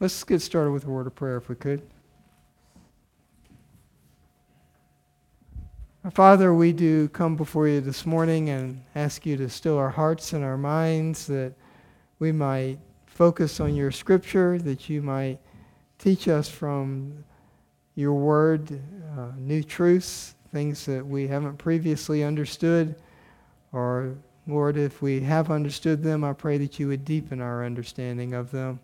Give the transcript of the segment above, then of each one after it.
Let's get started with a word of prayer if we could. Father, we do come before you this morning and ask you to still our hearts and our minds that we might focus on your scripture, that you might teach us from your word uh, new truths, things that we haven't previously understood. Or, Lord, if we have understood them, I pray that you would deepen our understanding of them.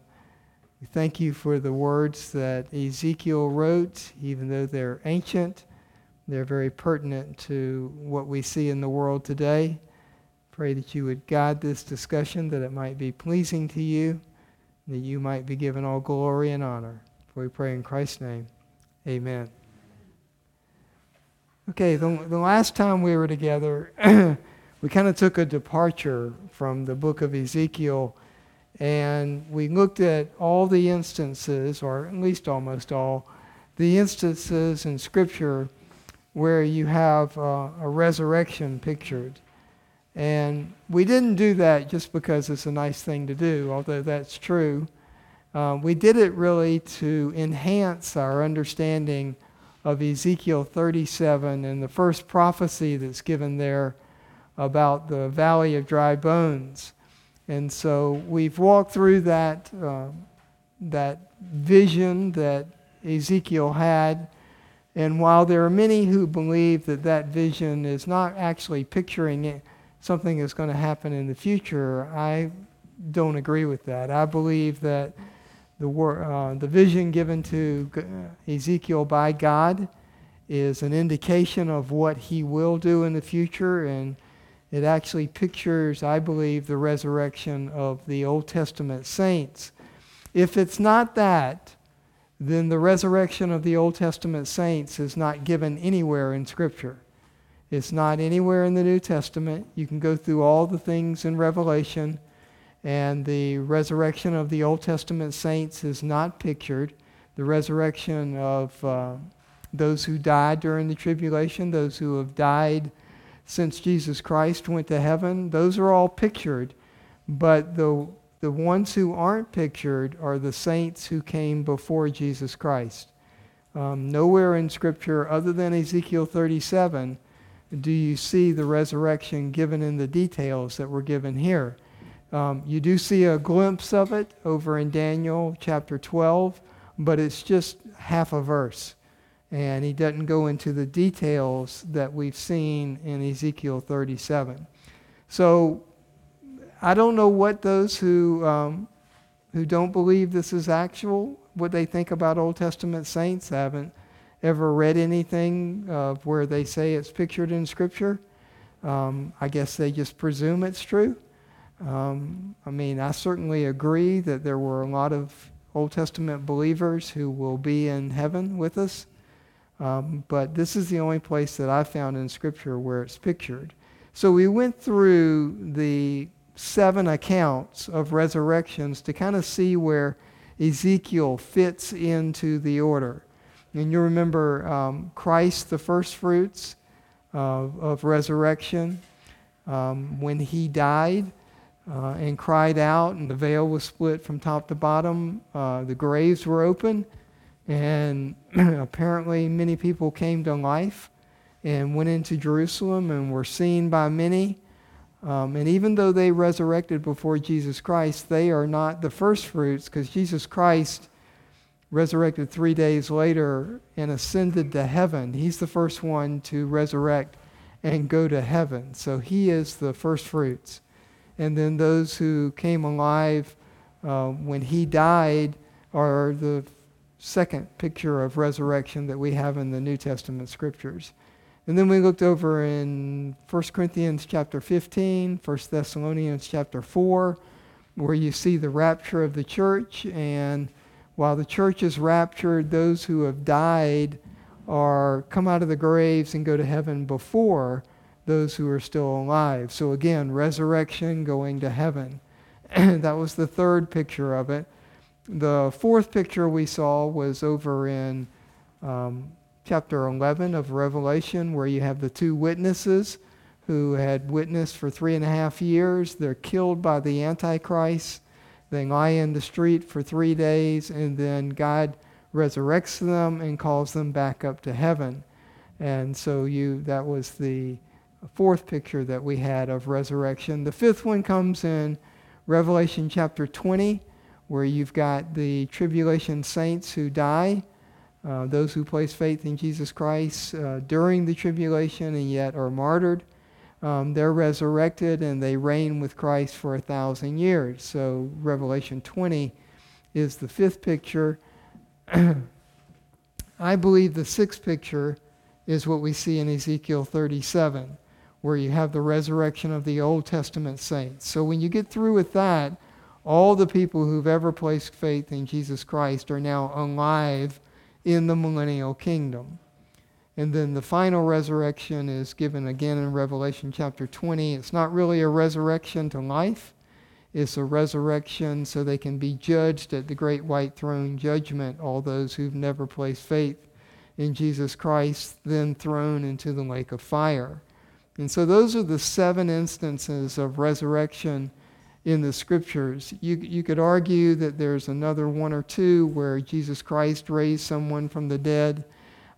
We thank you for the words that Ezekiel wrote, even though they're ancient, they're very pertinent to what we see in the world today. Pray that you would guide this discussion, that it might be pleasing to you, that you might be given all glory and honor. For we pray in Christ's name. Amen. Okay, the, the last time we were together, we kind of took a departure from the book of Ezekiel and we looked at all the instances, or at least almost all, the instances in Scripture where you have uh, a resurrection pictured. And we didn't do that just because it's a nice thing to do, although that's true. Uh, we did it really to enhance our understanding of Ezekiel 37 and the first prophecy that's given there about the valley of dry bones. And so we've walked through that, uh, that vision that Ezekiel had. And while there are many who believe that that vision is not actually picturing it, something that's going to happen in the future, I don't agree with that. I believe that the, uh, the vision given to Ezekiel by God is an indication of what he will do in the future. And it actually pictures, I believe, the resurrection of the Old Testament saints. If it's not that, then the resurrection of the Old Testament saints is not given anywhere in Scripture. It's not anywhere in the New Testament. You can go through all the things in Revelation, and the resurrection of the Old Testament saints is not pictured. The resurrection of uh, those who died during the tribulation, those who have died since Jesus Christ went to heaven, those are all pictured. But the, the ones who aren't pictured are the saints who came before Jesus Christ. Um, nowhere in Scripture, other than Ezekiel 37, do you see the resurrection given in the details that were given here. Um, you do see a glimpse of it over in Daniel chapter 12, but it's just half a verse and he doesn't go into the details that we've seen in Ezekiel 37. So I don't know what those who, um, who don't believe this is actual, what they think about Old Testament saints. Haven't ever read anything of where they say it's pictured in Scripture. Um, I guess they just presume it's true. Um, I mean, I certainly agree that there were a lot of Old Testament believers who will be in heaven with us. Um, but this is the only place that I found in Scripture where it's pictured. So we went through the seven accounts of resurrections to kind of see where Ezekiel fits into the order. And you remember um, Christ, the first fruits of, of resurrection, um, when he died uh, and cried out, and the veil was split from top to bottom, uh, the graves were open and apparently, many people came to life and went into Jerusalem and were seen by many. Um, and even though they resurrected before Jesus Christ, they are not the first fruits because Jesus Christ resurrected three days later and ascended to heaven. He's the first one to resurrect and go to heaven. So he is the first fruits. And then those who came alive uh, when he died are the second picture of resurrection that we have in the New Testament scriptures. And then we looked over in 1 Corinthians chapter 15, 1 Thessalonians chapter 4, where you see the rapture of the church. And while the church is raptured, those who have died are come out of the graves and go to heaven before those who are still alive. So again, resurrection going to heaven. that was the third picture of it. The fourth picture we saw was over in um, chapter 11 of Revelation, where you have the two witnesses who had witnessed for three and a half years. They're killed by the Antichrist. They lie in the street for three days, and then God resurrects them and calls them back up to heaven. And so you that was the fourth picture that we had of resurrection. The fifth one comes in Revelation chapter 20, where you've got the tribulation saints who die, uh, those who place faith in Jesus Christ uh, during the tribulation and yet are martyred. Um, they're resurrected and they reign with Christ for a thousand years. So Revelation 20 is the fifth picture. I believe the sixth picture is what we see in Ezekiel 37, where you have the resurrection of the Old Testament saints. So when you get through with that, all the people who've ever placed faith in Jesus Christ are now alive in the millennial kingdom. And then the final resurrection is given again in Revelation chapter 20. It's not really a resurrection to life, it's a resurrection so they can be judged at the great white throne judgment, all those who've never placed faith in Jesus Christ, then thrown into the lake of fire. And so those are the seven instances of resurrection in the scriptures. You, you could argue that there's another one or two where Jesus Christ raised someone from the dead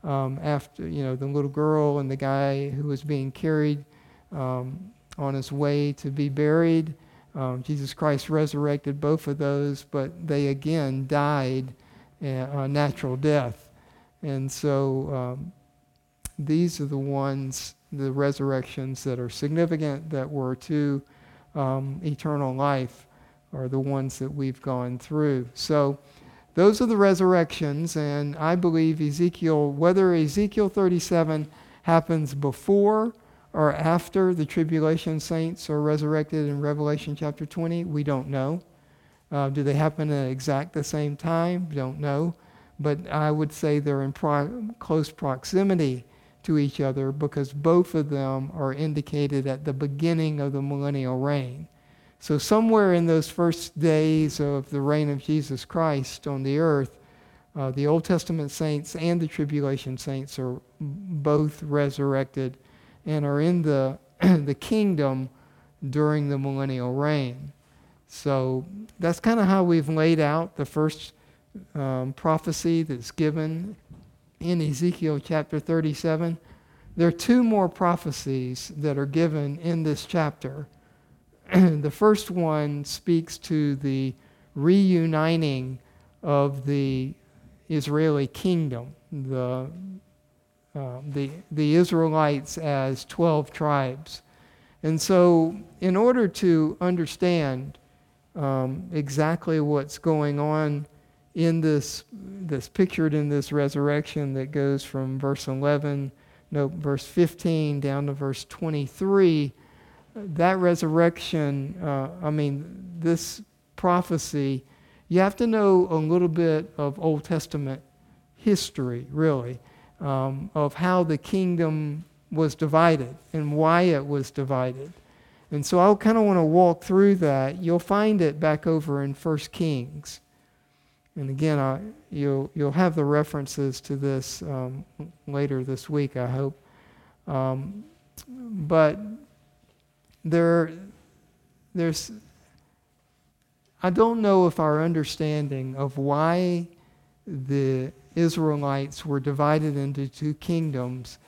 um, after, you know, the little girl and the guy who was being carried um, on his way to be buried. Um, Jesus Christ resurrected both of those, but they again died a natural death. And so um, these are the ones, the resurrections that are significant, that were to um, eternal life, are the ones that we've gone through. So those are the resurrections, and I believe Ezekiel, whether Ezekiel 37 happens before or after the tribulation saints are resurrected in Revelation chapter 20, we don't know. Uh, do they happen at exact the same time? Don't know. But I would say they're in pro- close proximity to each other because both of them are indicated at the beginning of the millennial reign. So, somewhere in those first days of the reign of Jesus Christ on the earth, uh, the Old Testament saints and the tribulation saints are both resurrected and are in the, the kingdom during the millennial reign. So, that's kind of how we've laid out the first um, prophecy that's given in Ezekiel chapter 37. There are two more prophecies that are given in this chapter. the first one speaks to the reuniting of the Israeli kingdom, the, uh, the, the Israelites as 12 tribes. And so, in order to understand um, exactly what's going on in this, that's pictured in this resurrection that goes from verse 11, no, verse 15 down to verse 23, that resurrection, uh, I mean, this prophecy, you have to know a little bit of Old Testament history, really, um, of how the kingdom was divided and why it was divided. And so I kind of want to walk through that. You'll find it back over in first Kings. And again, I, you'll, you'll have the references to this um, later this week, I hope. Um, but there, there's, I don't know if our understanding of why the Israelites were divided into two kingdoms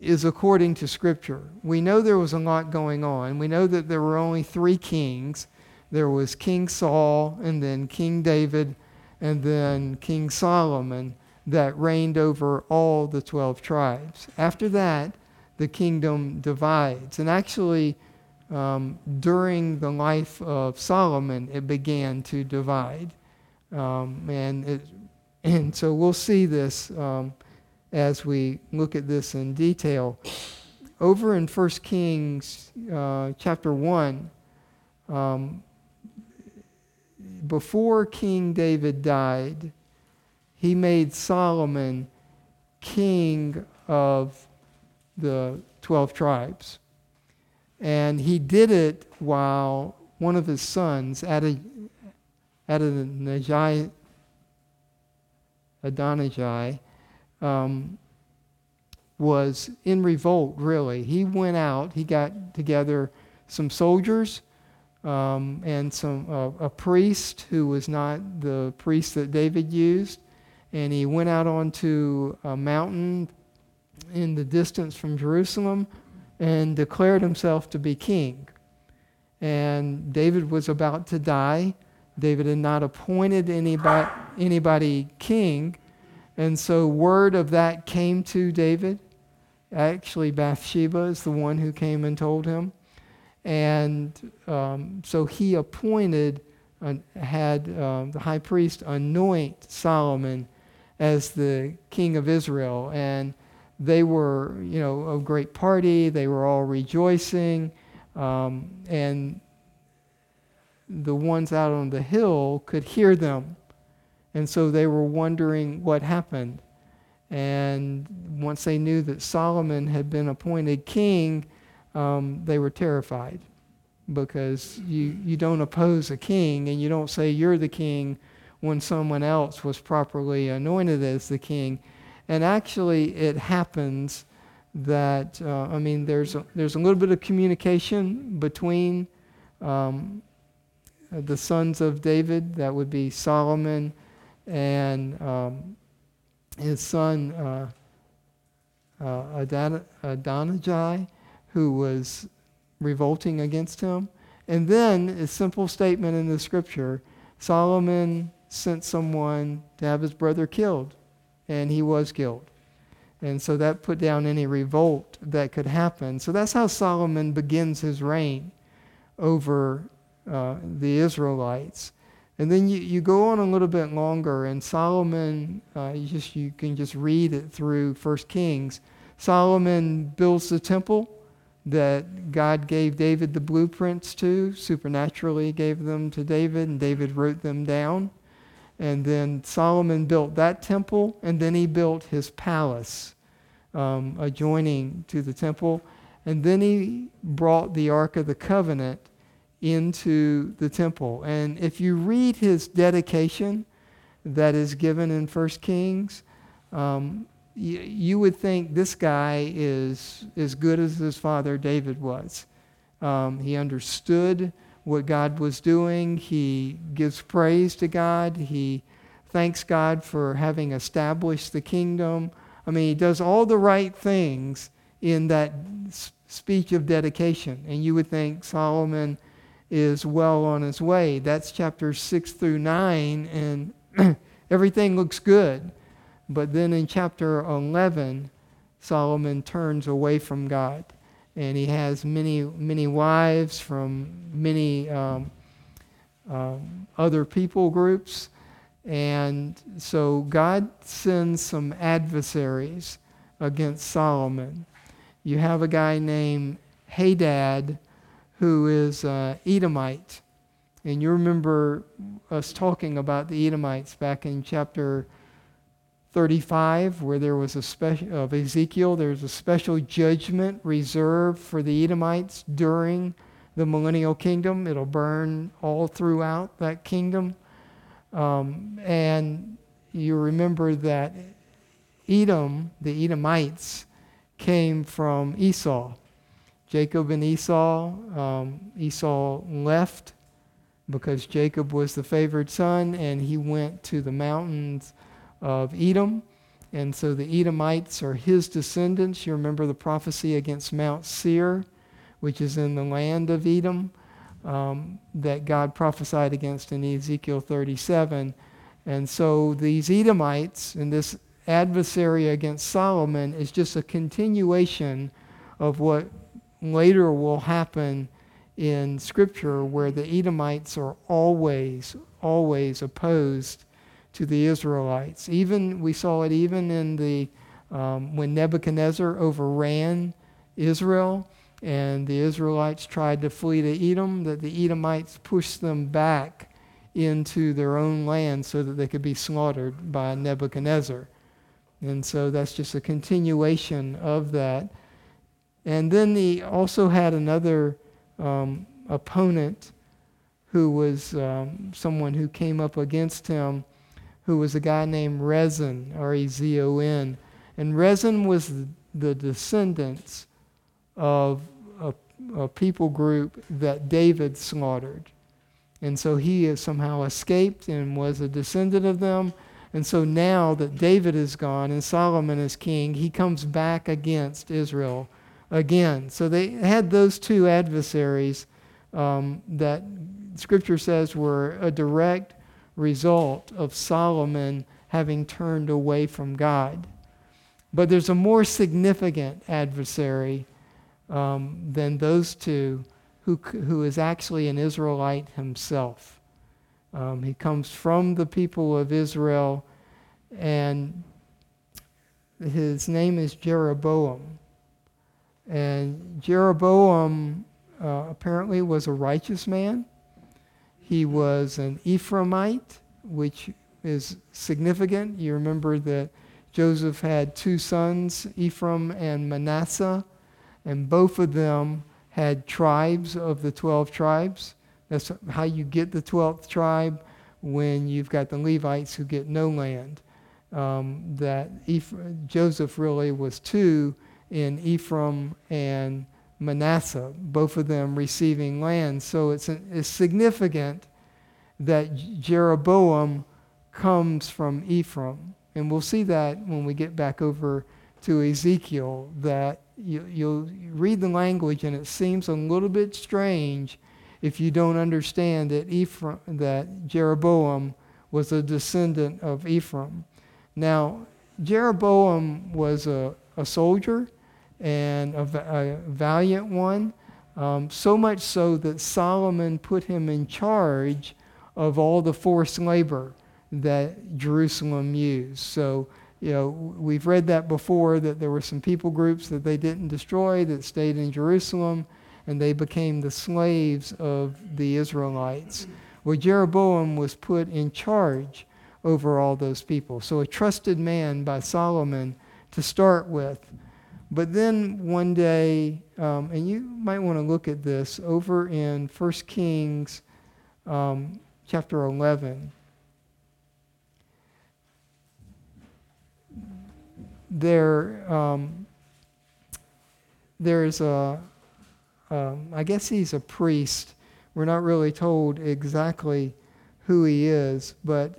is according to Scripture. We know there was a lot going on. We know that there were only three kings there was King Saul, and then King David, and then King Solomon that reigned over all the 12 tribes. After that, the kingdom divides. And actually, um, during the life of Solomon, it began to divide. Um, and, it, and so we'll see this um, as we look at this in detail. Over in 1 Kings uh, chapter 1, um, before King David died, he made Solomon king of the 12 tribes. And he did it while one of his sons, Adonijah, Adonijah um, was in revolt, really. He went out, he got together some soldiers um, and some uh, a priest who was not the priest that David used, and he went out onto a mountain in the distance from Jerusalem and declared himself to be king. And David was about to die. David had not appointed anybody, anybody king. And so word of that came to David. Actually, Bathsheba is the one who came and told him. And um, so he appointed, uh, had uh, the high priest anoint Solomon as the king of Israel. And they were, you know, a great party. They were all rejoicing. Um, and the ones out on the hill could hear them. And so they were wondering what happened. And once they knew that Solomon had been appointed king, um, they were terrified because you, you don't oppose a king and you don't say you're the king when someone else was properly anointed as the king. And actually, it happens that, uh, I mean, there's a, there's a little bit of communication between um, the sons of David, that would be Solomon and um, his son uh, uh, Adonijah, who was revolting against him. And then a simple statement in the scripture Solomon sent someone to have his brother killed, and he was killed. And so that put down any revolt that could happen. So that's how Solomon begins his reign over uh, the Israelites. And then you, you go on a little bit longer, and Solomon, uh, you, just, you can just read it through First Kings. Solomon builds the temple that God gave David the blueprints to, supernaturally gave them to David, and David wrote them down. And then Solomon built that temple, and then he built his palace um, adjoining to the temple. And then he brought the Ark of the Covenant into the temple. And if you read his dedication that is given in 1 Kings, um, you, you would think this guy is as good as his father David was. Um, he understood what God was doing. He gives praise to God. He thanks God for having established the kingdom. I mean, he does all the right things in that speech of dedication. And you would think Solomon is well on his way. That's chapters 6 through 9, and everything looks good. But then in chapter 11, Solomon turns away from God. And he has many, many wives from many um, um, other people groups. And so God sends some adversaries against Solomon. You have a guy named Hadad who is uh, Edomite. And you remember us talking about the Edomites back in chapter 35, where there was a special of Ezekiel, there's a special judgment reserved for the Edomites during the millennial kingdom. It'll burn all throughout that kingdom. Um, and you remember that Edom, the Edomites, came from Esau. Jacob and Esau, um, Esau left because Jacob was the favored son, and he went to the mountains of Edom. And so the Edomites are his descendants. You remember the prophecy against Mount Seir, which is in the land of Edom, um, that God prophesied against in Ezekiel 37. And so these Edomites and this adversary against Solomon is just a continuation of what later will happen in Scripture, where the Edomites are always, always opposed to the Israelites. Even we saw it even in the um, when Nebuchadnezzar overran Israel and the Israelites tried to flee to Edom, that the Edomites pushed them back into their own land so that they could be slaughtered by Nebuchadnezzar. And so that's just a continuation of that. And then he also had another um, opponent who was um, someone who came up against him who was a guy named Rezon, R E Z O N. And Rezon was the descendants of a, a people group that David slaughtered. And so he has somehow escaped and was a descendant of them. And so now that David is gone and Solomon is king, he comes back against Israel again. So they had those two adversaries um, that Scripture says were a direct result of Solomon having turned away from God. But there's a more significant adversary um, than those two who, who is actually an Israelite himself. Um, he comes from the people of Israel, and his name is Jeroboam. And Jeroboam uh, apparently was a righteous man. He was an Ephraimite, which is significant. You remember that Joseph had two sons, Ephraim and Manasseh, and both of them had tribes of the 12 tribes. That's how you get the 12th tribe when you've got the Levites who get no land. Um, that Ephraim, Joseph really was two in Ephraim and Manasseh, both of them receiving land. So it's, it's significant that Jeroboam comes from Ephraim. And we'll see that when we get back over to Ezekiel, that you, you'll read the language and it seems a little bit strange if you don't understand that, Ephraim, that Jeroboam was a descendant of Ephraim. Now, Jeroboam was a, a soldier and a, a valiant one, um, so much so that Solomon put him in charge of all the forced labor that Jerusalem used. So, you know, we've read that before that there were some people groups that they didn't destroy that stayed in Jerusalem and they became the slaves of the Israelites. Well, Jeroboam was put in charge over all those people. So, a trusted man by Solomon to start with. But then one day, um, and you might want to look at this over in 1 Kings um, chapter 11. There, um, there's a, um, I guess he's a priest. We're not really told exactly who he is, but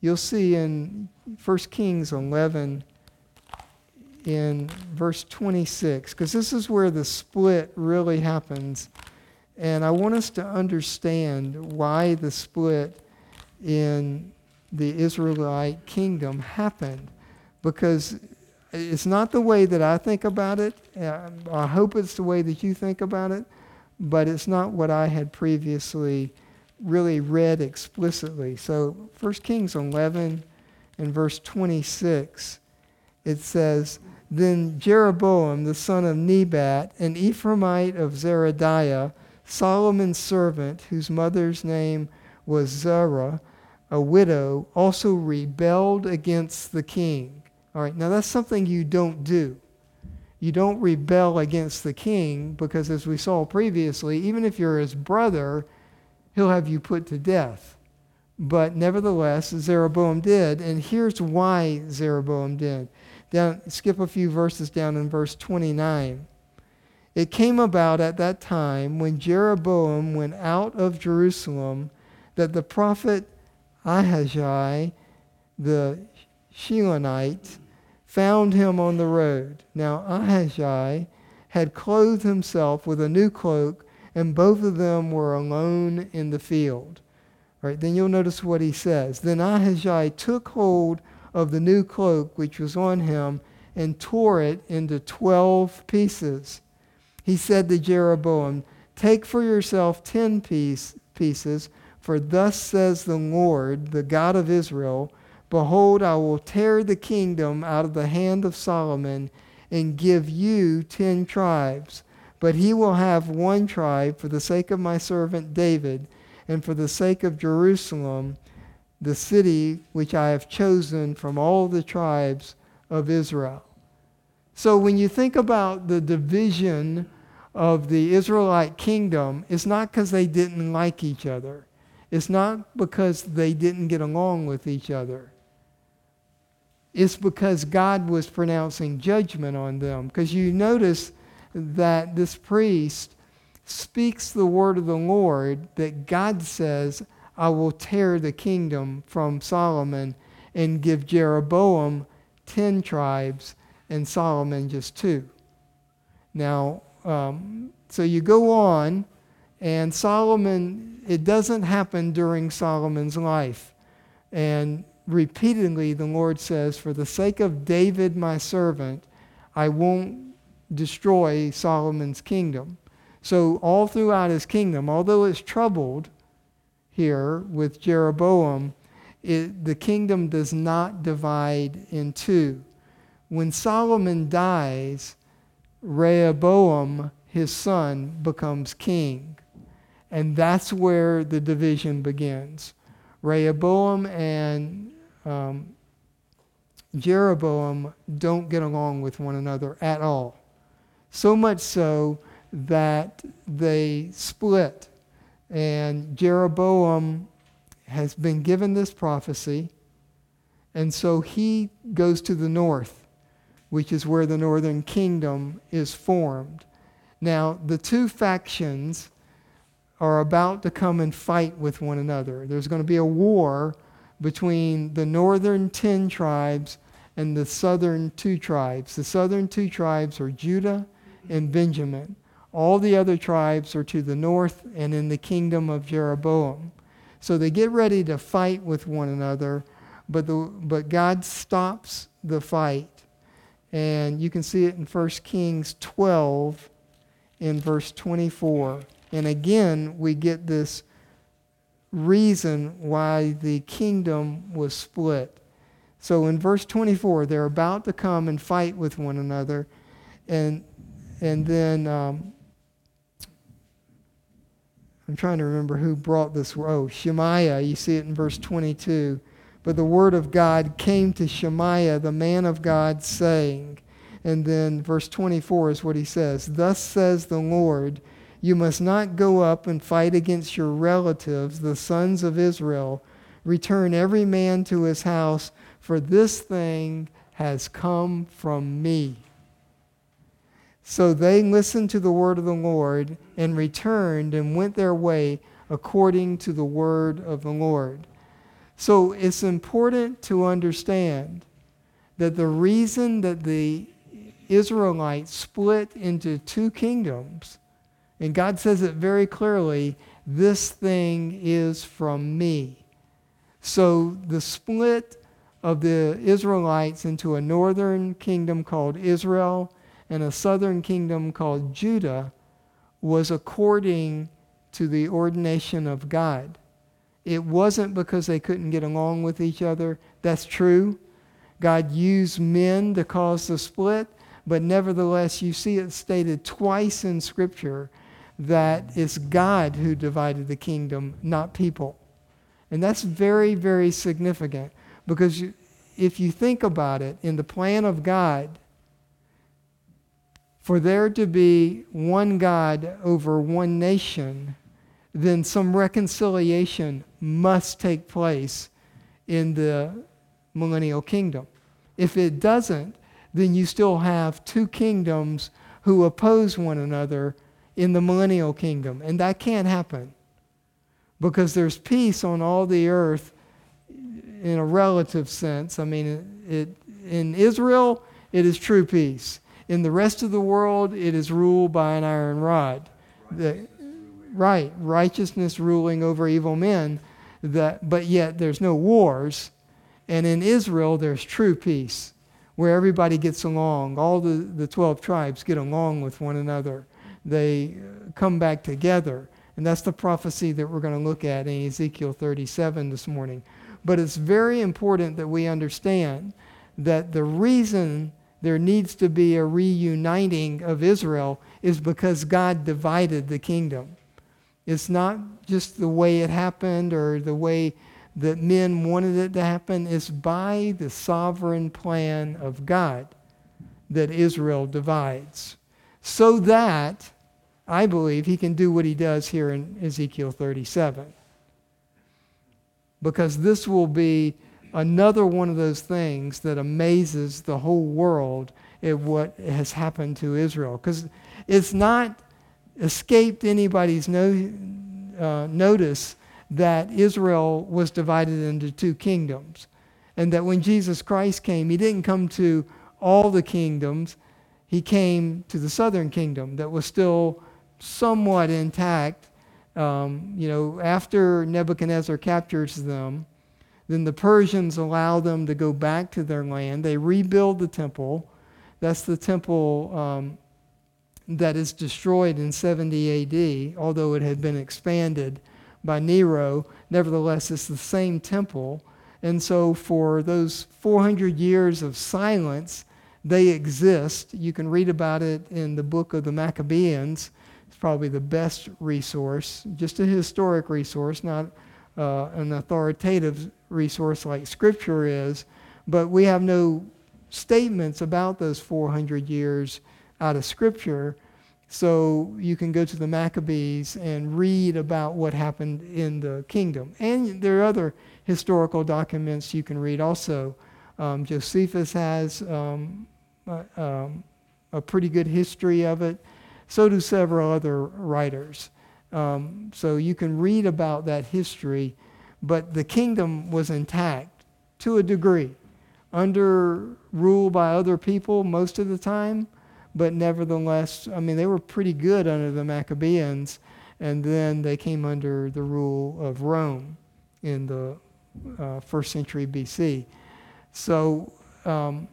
you'll see in 1 Kings 11 in verse 26, because this is where the split really happens. And I want us to understand why the split in the Israelite kingdom happened. Because it's not the way that I think about it. Uh, I hope it's the way that you think about it, but it's not what I had previously really read explicitly. So 1 Kings 11 and verse 26, it says, then Jeroboam, the son of Nebat, an Ephraimite of Zeradiah, Solomon's servant, whose mother's name was Zerah, a widow, also rebelled against the king. All right, now that's something you don't do. You don't rebel against the king because, as we saw previously, even if you're his brother, he'll have you put to death. But nevertheless, Jeroboam did, and here's why Jeroboam did down, skip a few verses down in verse 29. It came about at that time when Jeroboam went out of Jerusalem that the prophet Ahijah, the Shilonite, found him on the road. Now Ahijah had clothed himself with a new cloak, and both of them were alone in the field. All right, then you'll notice what he says. Then Ahijah took hold of the new cloak which was on him and tore it into twelve pieces. He said to Jeroboam, Take for yourself ten piece, pieces, for thus says the Lord, the God of Israel Behold, I will tear the kingdom out of the hand of Solomon and give you ten tribes. But he will have one tribe for the sake of my servant David and for the sake of Jerusalem the city which I have chosen from all the tribes of Israel. So when you think about the division of the Israelite kingdom, it's not because they didn't like each other. It's not because they didn't get along with each other. It's because God was pronouncing judgment on them. Because you notice that this priest speaks the word of the Lord that God says, I will tear the kingdom from Solomon and give Jeroboam 10 tribes and Solomon just two. Now, um, so you go on, and Solomon, it doesn't happen during Solomon's life. And repeatedly, the Lord says, For the sake of David, my servant, I won't destroy Solomon's kingdom. So, all throughout his kingdom, although it's troubled here with Jeroboam, it, the kingdom does not divide in two. When Solomon dies, Rehoboam, his son, becomes king. And that's where the division begins. Rehoboam and um, Jeroboam don't get along with one another at all. So much so that they split. And Jeroboam has been given this prophecy, and so he goes to the north, which is where the northern kingdom is formed. Now, the two factions are about to come and fight with one another. There's going to be a war between the northern 10 tribes and the southern two tribes. The southern two tribes are Judah and Benjamin. All the other tribes are to the north and in the kingdom of Jeroboam. So they get ready to fight with one another, but, the, but God stops the fight. And you can see it in 1 Kings 12 in verse 24. And again, we get this reason why the kingdom was split. So in verse 24, they're about to come and fight with one another. And, and then um, I'm trying to remember who brought this. Oh, Shemaiah. You see it in verse 22. But the word of God came to Shemaiah, the man of God, saying, and then verse 24 is what he says Thus says the Lord, you must not go up and fight against your relatives, the sons of Israel. Return every man to his house, for this thing has come from me. So they listened to the word of the Lord and returned and went their way according to the word of the Lord. So it's important to understand that the reason that the Israelites split into two kingdoms, and God says it very clearly this thing is from me. So the split of the Israelites into a northern kingdom called Israel and a southern kingdom called Judah was according to the ordination of God. It wasn't because they couldn't get along with each other. That's true. God used men to cause the split, but nevertheless, you see it stated twice in Scripture that it's God who divided the kingdom, not people. And that's very, very significant because if you think about it, in the plan of God, for there to be one God over one nation, then some reconciliation must take place in the millennial kingdom. If it doesn't, then you still have two kingdoms who oppose one another in the millennial kingdom. And that can't happen because there's peace on all the earth in a relative sense. I mean, it, in Israel, it is true peace. In the rest of the world, it is ruled by an iron rod. The, right, righteousness ruling over evil men, that, but yet there's no wars. And in Israel, there's true peace, where everybody gets along. All the, the 12 tribes get along with one another. They uh, come back together. And that's the prophecy that we're going to look at in Ezekiel 37 this morning. But it's very important that we understand that the reason there needs to be a reuniting of Israel is because God divided the kingdom. It's not just the way it happened or the way that men wanted it to happen. It's by the sovereign plan of God that Israel divides. So that, I believe, he can do what he does here in Ezekiel 37. Because this will be another one of those things that amazes the whole world at what has happened to Israel. Because it's not escaped anybody's no, uh, notice that Israel was divided into two kingdoms. And that when Jesus Christ came, he didn't come to all the kingdoms, he came to the southern kingdom that was still somewhat intact. Um, you know, after Nebuchadnezzar captures them, then the Persians allow them to go back to their land. They rebuild the temple. That's the temple um, that is destroyed in 70 AD, although it had been expanded by Nero. Nevertheless, it's the same temple. And so, for those 400 years of silence, they exist. You can read about it in the book of the Maccabees. It's probably the best resource, just a historic resource, not uh, an authoritative resource like Scripture is. But we have no statements about those 400 years out of Scripture. So you can go to the Maccabees and read about what happened in the kingdom. And there are other historical documents you can read also. Um, Josephus has um, uh, um, a pretty good history of it. So do several other writers. Um, so you can read about that history, but the kingdom was intact to a degree, under rule by other people most of the time, but nevertheless, I mean, they were pretty good under the Maccabees, and then they came under the rule of Rome in the uh, first century BC. So, um,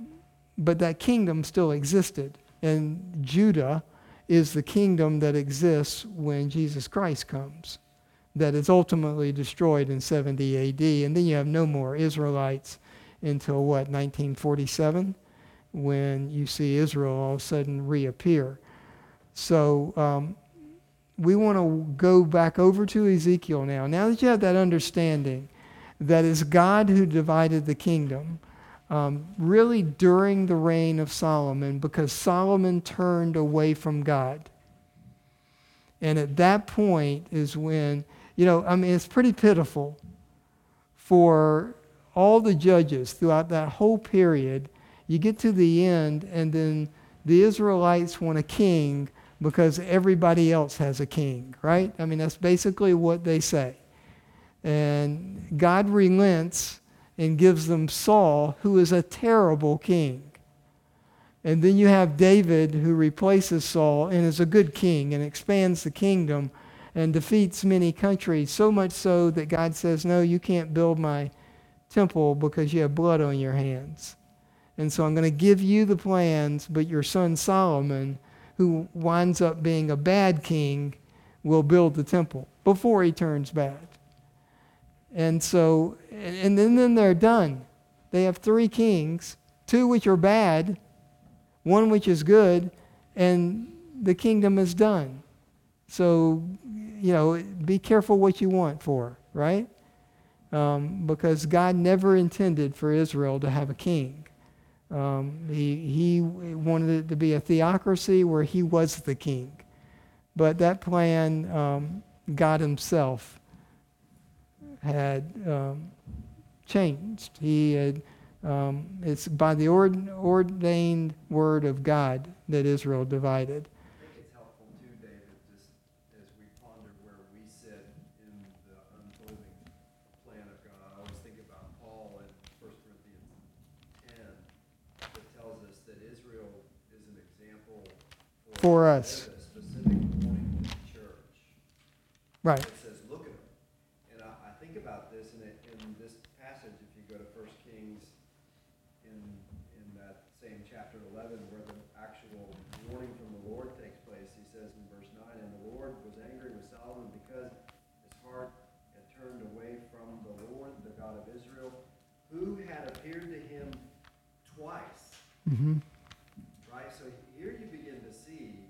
but that kingdom still existed. And Judah is the kingdom that exists when Jesus Christ comes, that is ultimately destroyed in 70 AD. And then you have no more Israelites until what, 1947, when you see Israel all of a sudden reappear. So um, we want to go back over to Ezekiel now. Now that you have that understanding that it's God who divided the kingdom um, really during the reign of Solomon because Solomon turned away from God. And at that point is when, you know, I mean, it's pretty pitiful for all the judges throughout that whole period. You get to the end, and then the Israelites want a king because everybody else has a king, right? I mean, that's basically what they say. And God relents and gives them Saul, who is a terrible king. And then you have David, who replaces Saul and is a good king and expands the kingdom and defeats many countries, so much so that God says, No, you can't build my temple because you have blood on your hands. And so I'm going to give you the plans, but your son Solomon, who winds up being a bad king, will build the temple before he turns bad. And so, and then, then they're done. They have three kings, two which are bad, one which is good, and the kingdom is done. So, you know, be careful what you want for, right? Um, because God never intended for Israel to have a king. Um, he, he wanted it to be a theocracy where he was the king. But that plan, um, God himself had um, changed. He had, um, it's by the ord- ordained word of God that Israel divided. I think it's helpful too, David, just as we ponder where we sit in the unfolding plan of God. I always think about Paul in 1 Corinthians 10 that tells us that Israel is an example for, for us. A specific warning to the church. Right. Mm-hmm. Right? So here you begin to see,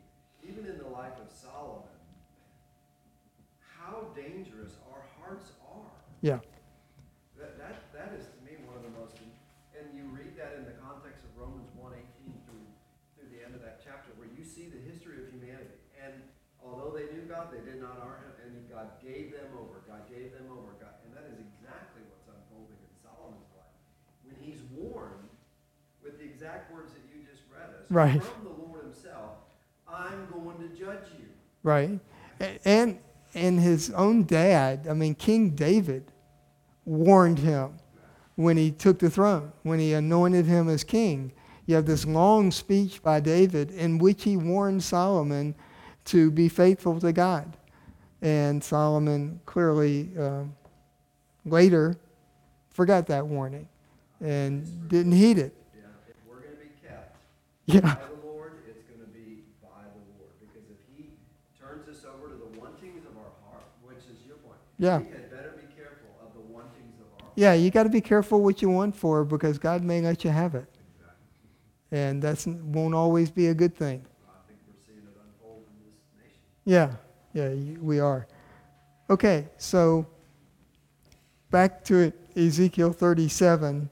even in the life of Solomon, how dangerous our hearts are. Yeah. That, that, that is to me one of the most, and you read that in the context of Romans 1.18 through, through the end of that chapter, where you see the history of humanity. And although they knew God, they did not honor him, and God gave them over. God gave them over. God, and that is exactly what's unfolding in Solomon's life. When he's warned with the exact words that you just read us right. from the Lord Himself. I'm going to judge you. right? And and his own dad, I mean King David, warned him when he took the throne, when he anointed him as king. You have this long speech by David in which he warned Solomon to be faithful to God. And Solomon clearly um, later forgot that warning and didn't heed it. Yeah, if we're gonna be kept Yeah. by the Lord, it's gonna be by the Lord. Because if he turns us over to the wantings of our heart, which is your point. Yeah. We had better be careful of the wantings of our heart. Yeah, you got to be careful what you want for because God may let you have it. And that won't always be a good thing. I think we're seeing it unfold in this nation. Yeah, yeah, you- we are. Okay, so back to Ezekiel 37.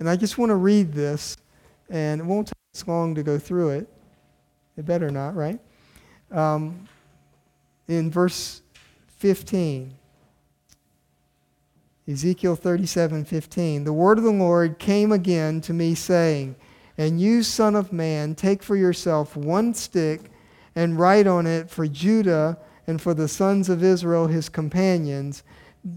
And I just want to read this, and it won't take us long to go through it. It better not, right? Um, in verse 15, Ezekiel 37 15, the word of the Lord came again to me, saying, And you, son of man, take for yourself one stick and write on it for Judah and for the sons of Israel his companions.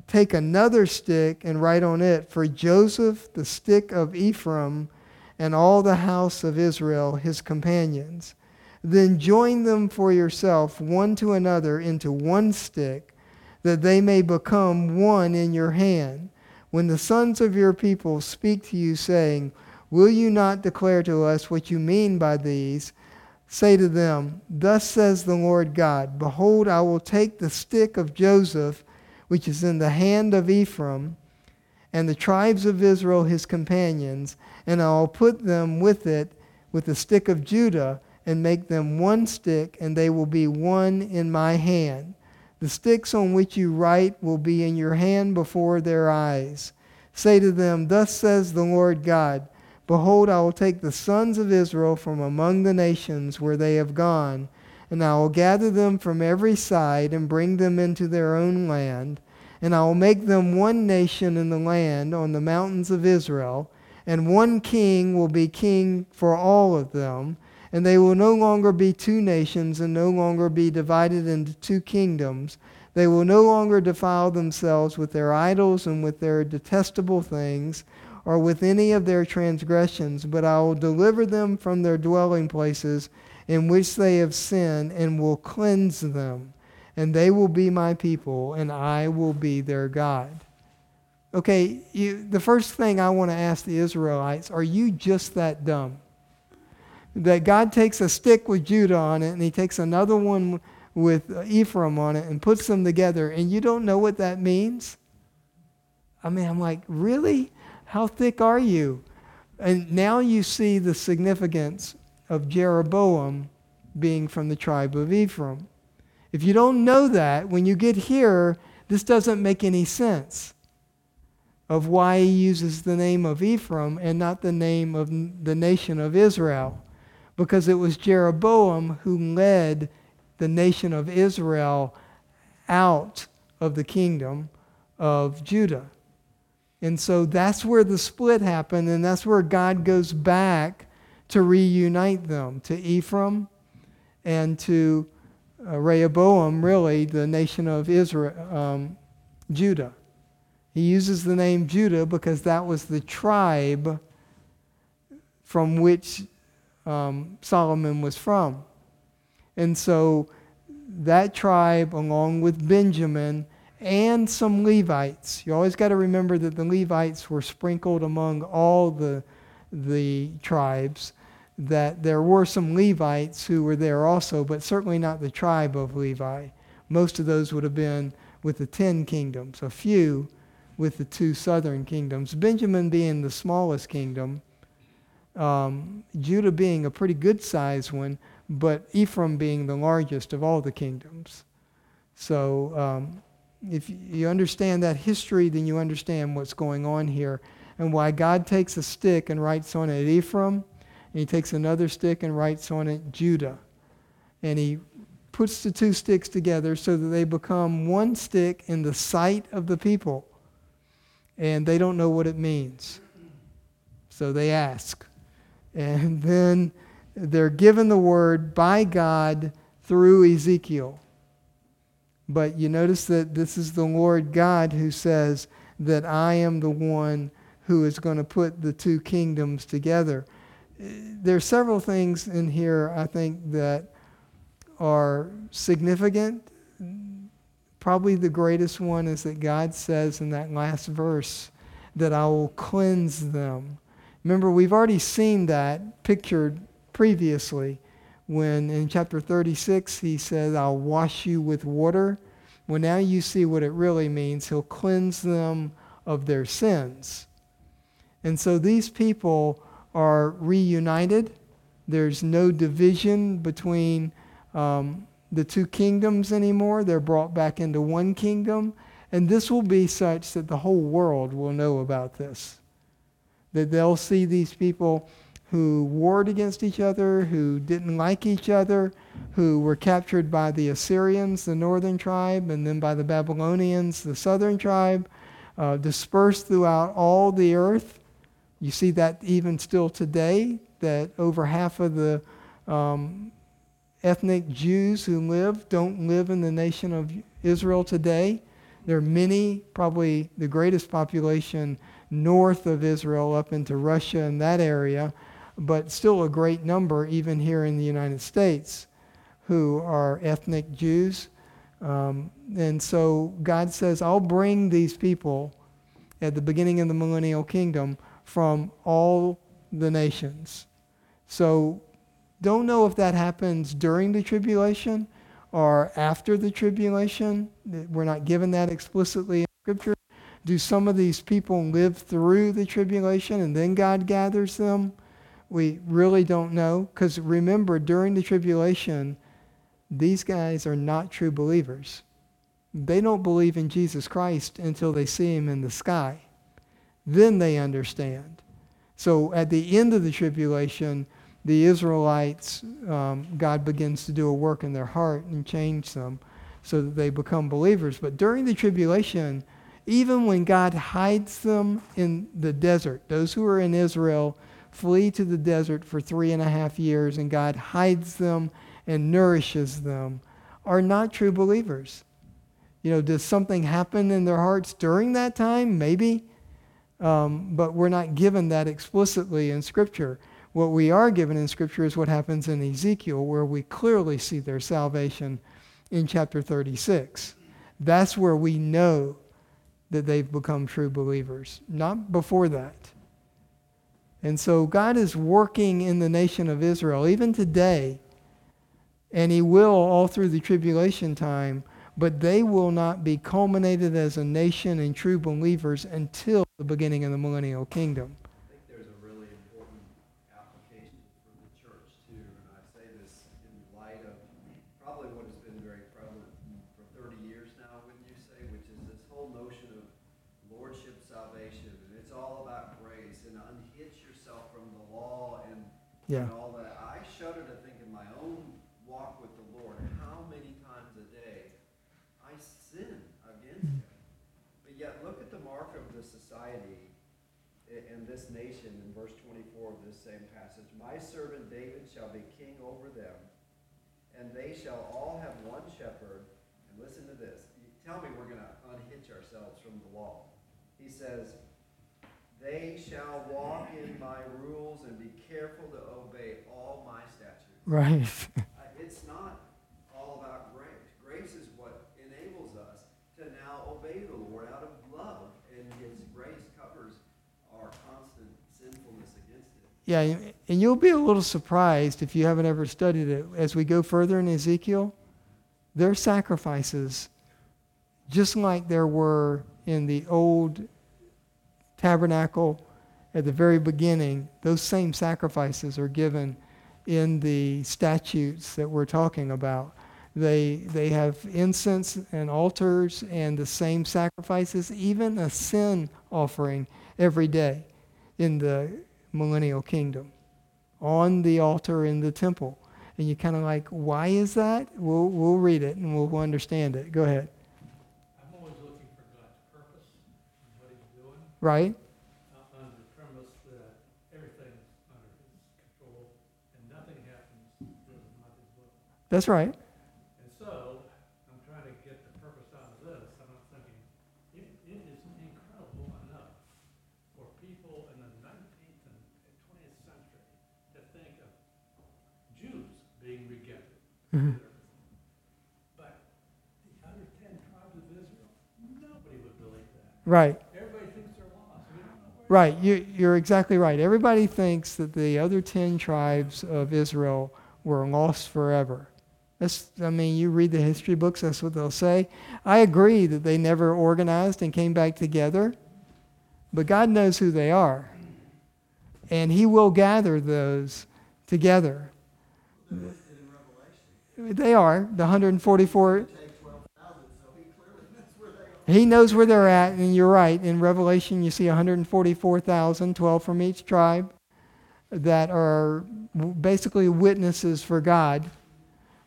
Take another stick and write on it for Joseph, the stick of Ephraim, and all the house of Israel his companions. Then join them for yourself one to another into one stick, that they may become one in your hand. When the sons of your people speak to you, saying, Will you not declare to us what you mean by these? Say to them, Thus says the Lord God Behold, I will take the stick of Joseph, which is in the hand of Ephraim, and the tribes of Israel his companions, and I will put them with it, with the stick of Judah, and make them one stick, and they will be one in my hand. The sticks on which you write will be in your hand before their eyes. Say to them, Thus says the Lord God Behold, I will take the sons of Israel from among the nations where they have gone, and I will gather them from every side and bring them into their own land. And I will make them one nation in the land on the mountains of Israel, and one king will be king for all of them. And they will no longer be two nations and no longer be divided into two kingdoms. They will no longer defile themselves with their idols and with their detestable things or with any of their transgressions, but I will deliver them from their dwelling places in which they have sinned and will cleanse them. And they will be my people, and I will be their God. Okay, you, the first thing I want to ask the Israelites are you just that dumb? That God takes a stick with Judah on it, and he takes another one with Ephraim on it, and puts them together, and you don't know what that means? I mean, I'm like, really? How thick are you? And now you see the significance of Jeroboam being from the tribe of Ephraim. If you don't know that, when you get here, this doesn't make any sense of why he uses the name of Ephraim and not the name of the nation of Israel. Because it was Jeroboam who led the nation of Israel out of the kingdom of Judah. And so that's where the split happened, and that's where God goes back to reunite them to Ephraim and to uh, Rehoboam, really, the nation of Israel, um, Judah. He uses the name Judah because that was the tribe from which um, Solomon was from. And so that tribe, along with Benjamin, and some Levites. You always got to remember that the Levites were sprinkled among all the, the tribes, that there were some Levites who were there also, but certainly not the tribe of Levi. Most of those would have been with the ten kingdoms, a few with the two southern kingdoms. Benjamin being the smallest kingdom, um, Judah being a pretty good sized one, but Ephraim being the largest of all the kingdoms. So um, if you understand that history, then you understand what's going on here and why God takes a stick and writes on it Ephraim, and he takes another stick and writes on it Judah. And he puts the two sticks together so that they become one stick in the sight of the people. And they don't know what it means. So they ask. And then they're given the word by God through Ezekiel. But you notice that this is the Lord God who says that I am the one who is going to put the two kingdoms together. There are several things in here I think that are significant. Probably the greatest one is that God says in that last verse that I will cleanse them. Remember, we've already seen that pictured previously when in chapter 36 he says, I'll wash you with water. Well, now you see what it really means. He'll cleanse them of their sins. And so these people are reunited. There's no division between um, the two kingdoms anymore. They're brought back into one kingdom. And this will be such that the whole world will know about this. That they'll see these people who warred against each other, who didn't like each other, who were captured by the Assyrians, the northern tribe, and then by the Babylonians, the southern tribe, uh, dispersed throughout all the earth. You see that even still today, that over half of the um, ethnic Jews who live don't live in the nation of Israel today. There are many, probably the greatest population north of Israel up into Russia and that area, but still a great number even here in the United States who are ethnic Jews. Um, and so God says, I'll bring these people at the beginning of the millennial kingdom from all the nations. So don't know if that happens during the tribulation or after the tribulation. We're not given that explicitly in Scripture. Do some of these people live through the tribulation and then God gathers them? We really don't know. Because remember, during the tribulation, these guys are not true believers. They don't believe in Jesus Christ until they see him in the sky. Then they understand. So at the end of the tribulation, the Israelites, um, God begins to do a work in their heart and change them so that they become believers. But during the tribulation, even when God hides them in the desert, those who are in Israel flee to the desert for three and a half years, and God hides them and nourishes them, are not true believers. You know, does something happen in their hearts during that time? Maybe. Um, but we're not given that explicitly in Scripture. What we are given in Scripture is what happens in Ezekiel, where we clearly see their salvation in chapter 36. That's where we know that they've become true believers, not before that. And so God is working in the nation of Israel, even today, and He will all through the tribulation time, but they will not be culminated as a nation and true believers until the beginning of the millennial kingdom. yeah. and all that. I shudder to think in my own walk with the Lord how many times a day I sin against Him. But yet, look at the mark of the society in this nation in verse 24 of this same passage. My servant David shall be king over them, and they shall all have one shepherd. And listen to this. Tell me we're going to unhitch ourselves from the law. He says, they shall walk in my rules and be careful to obey all my statutes. Right. Uh, it's not all about grace. Grace is what enables us to now obey the Lord out of love, and His grace covers our constant sinfulness against it. Yeah, and you'll be a little surprised if you haven't ever studied it. As we go further in Ezekiel, there are sacrifices just like there were in the old tabernacle at the very beginning, those same sacrifices are given in the statutes that we're talking about. They, they have incense and altars and the same sacrifices, even a sin offering every day in the millennial kingdom on the altar in the temple. And you're kind of like, why is that? We'll, we'll read it and we'll understand it. Go ahead. I'm always looking for God's purpose and what He's doing. right? Uh, under the premise that everything's under his control and nothing happens is not his will. That's right. Mhm. But the other ten tribes of Israel, nobody would believe that. Right. Everybody thinks they're lost. We don't know. Right, you, you're exactly right. Everybody thinks that the other 10 tribes of Israel were lost forever. That's, I mean, you read the history books, that's what they'll say. I agree that they never organized and came back together, but God knows who they are. And He will gather those together. They're listed in Revelation. They are, the 144. Take twelve thousand, so he knows where they're at, and you're right. In Revelation, you see 144,000, 12 from each tribe, that are basically witnesses for God.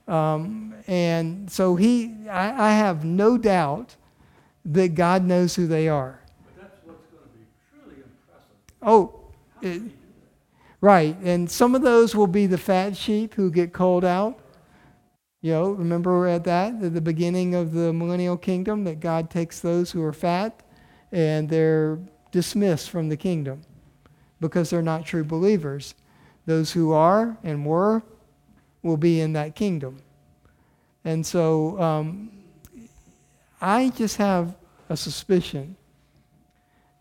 Um, and so he, I, I have no doubt that God knows who they are. But that's what's going to be truly impressive. Oh, it, right. And some of those will be the fat sheep who get called out. You know, remember at that, at the beginning of the millennial kingdom, that God takes those who are fat and they're dismissed from the kingdom because they're not true believers. Those who are and were will be in that kingdom. And so um, I just have a suspicion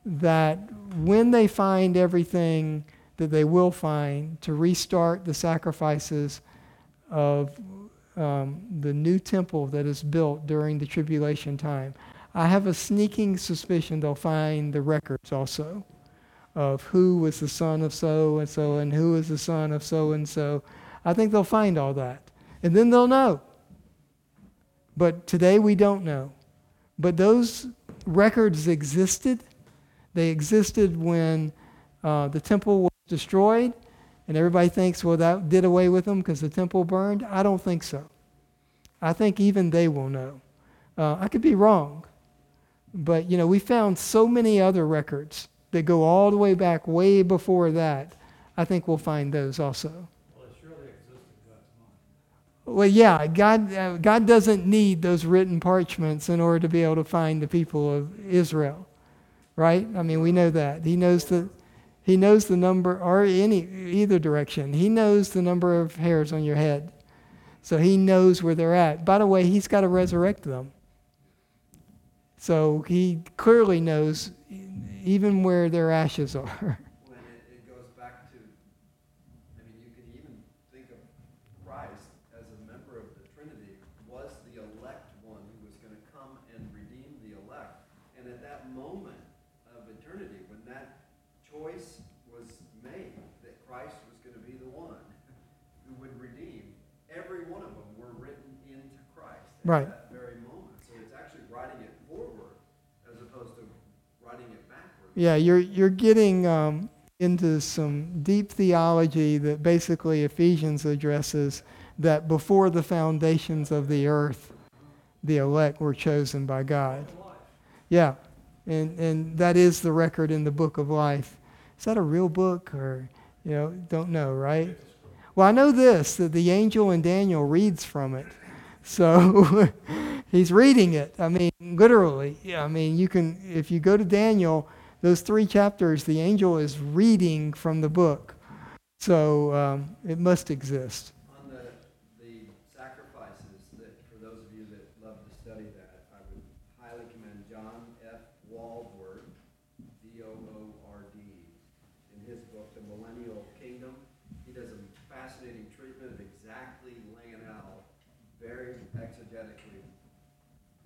that when they find everything that they will find to restart the sacrifices of um, the new temple that is built during the tribulation time, I have a sneaking suspicion they'll find the records also of who was the son of so and so and who is the son of so and so. I think they'll find all that. And then they'll know. But today we don't know. But those records existed. They existed when uh, the temple was destroyed, and everybody thinks, well, that did away with them because the temple burned. I don't think so. I think even they will know. Uh, I could be wrong, but you know, we found so many other records that go all the way back, way before that. I think we'll find those also. Well, yeah, God, uh, God doesn't need those written parchments in order to be able to find the people of Israel, right? I mean, we know that. He knows the, he knows the number, or any either direction. He knows the number of hairs on your head, so he knows where they're at. By the way, he's got to resurrect them, so he clearly knows even where their ashes are. When it, it goes back to, I mean, you can even think of Christ as a member of the Trinity, was the elect one who was gonna come and redeem the elect. And at that moment of eternity, when that choice was made, that Christ was gonna be the one who would redeem, every one of them were written into Christ. Right. That very moment. So it's actually writing it forward as opposed to writing it backward. Yeah, you're you're getting um, into some deep theology that basically Ephesians addresses. That before the foundations of the earth, the elect were chosen by God. Yeah, and and that is the record in the book of life. Is that a real book or you know? Don't know, right? Well, I know this that the angel in Daniel reads from it, so he's reading it. I mean, literally. Yeah, I mean, you can if you go to Daniel those three chapters, the angel is reading from the book. So um, it must exist. On the, the sacrifices, that, for those of you that love to study that, I would highly commend John F. Walvoord, D-O-O-R-D, in his book, The Millennial Kingdom. He does a fascinating treatment of exactly laying out, very exegetically,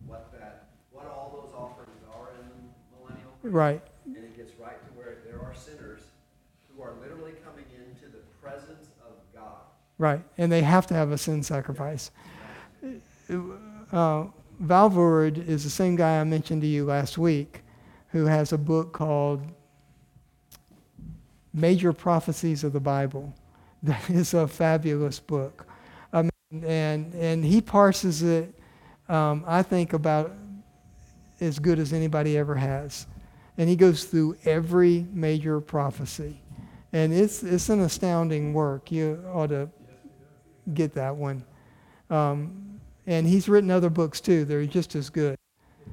what that, what all those offerings are in the millennial. Right. And it gets right to where there are sinners who are literally coming into the presence of God. Right. And they have to have a sin sacrifice. Uh, is the same guy I mentioned to you last week who has a book called Major Prophecies of the Bible. That is a fabulous book. I mean, and, and he parses it, um, I think, about as good as anybody ever has. And he goes through every major prophecy. And it's, it's an astounding work. You ought to get that one. Um, and he's written other books too. They're just as good.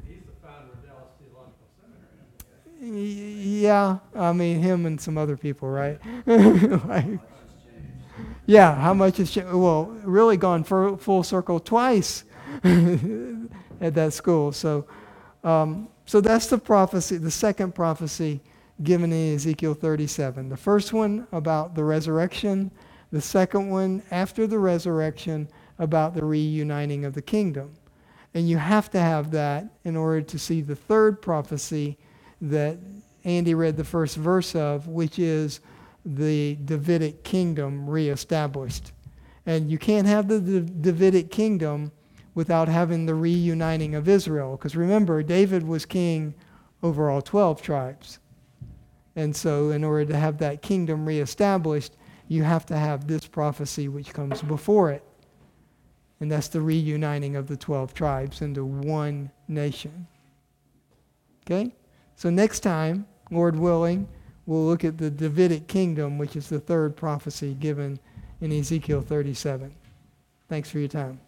He's the founder of Dallas Theological Seminary. Yeah, I mean him and some other people, right? like, Yeah, how much has cha- well really gone for full circle twice at that school. So, um, so that's the prophecy, the second prophecy given in Ezekiel 37. The first one about the resurrection, the second one after the resurrection about the reuniting of the kingdom. And you have to have that in order to see the third prophecy that Andy read the first verse of, which is the Davidic kingdom reestablished. And you can't have the Da- Davidic kingdom without having the reuniting of Israel. Because remember, David was king over all 12 tribes. And so, in order to have that kingdom reestablished, you have to have this prophecy which comes before it. And that's the reuniting of the 12 tribes into one nation. Okay? So, next time, Lord willing, we'll look at the Davidic kingdom, which is the third prophecy given in Ezekiel 37. Thanks for your time.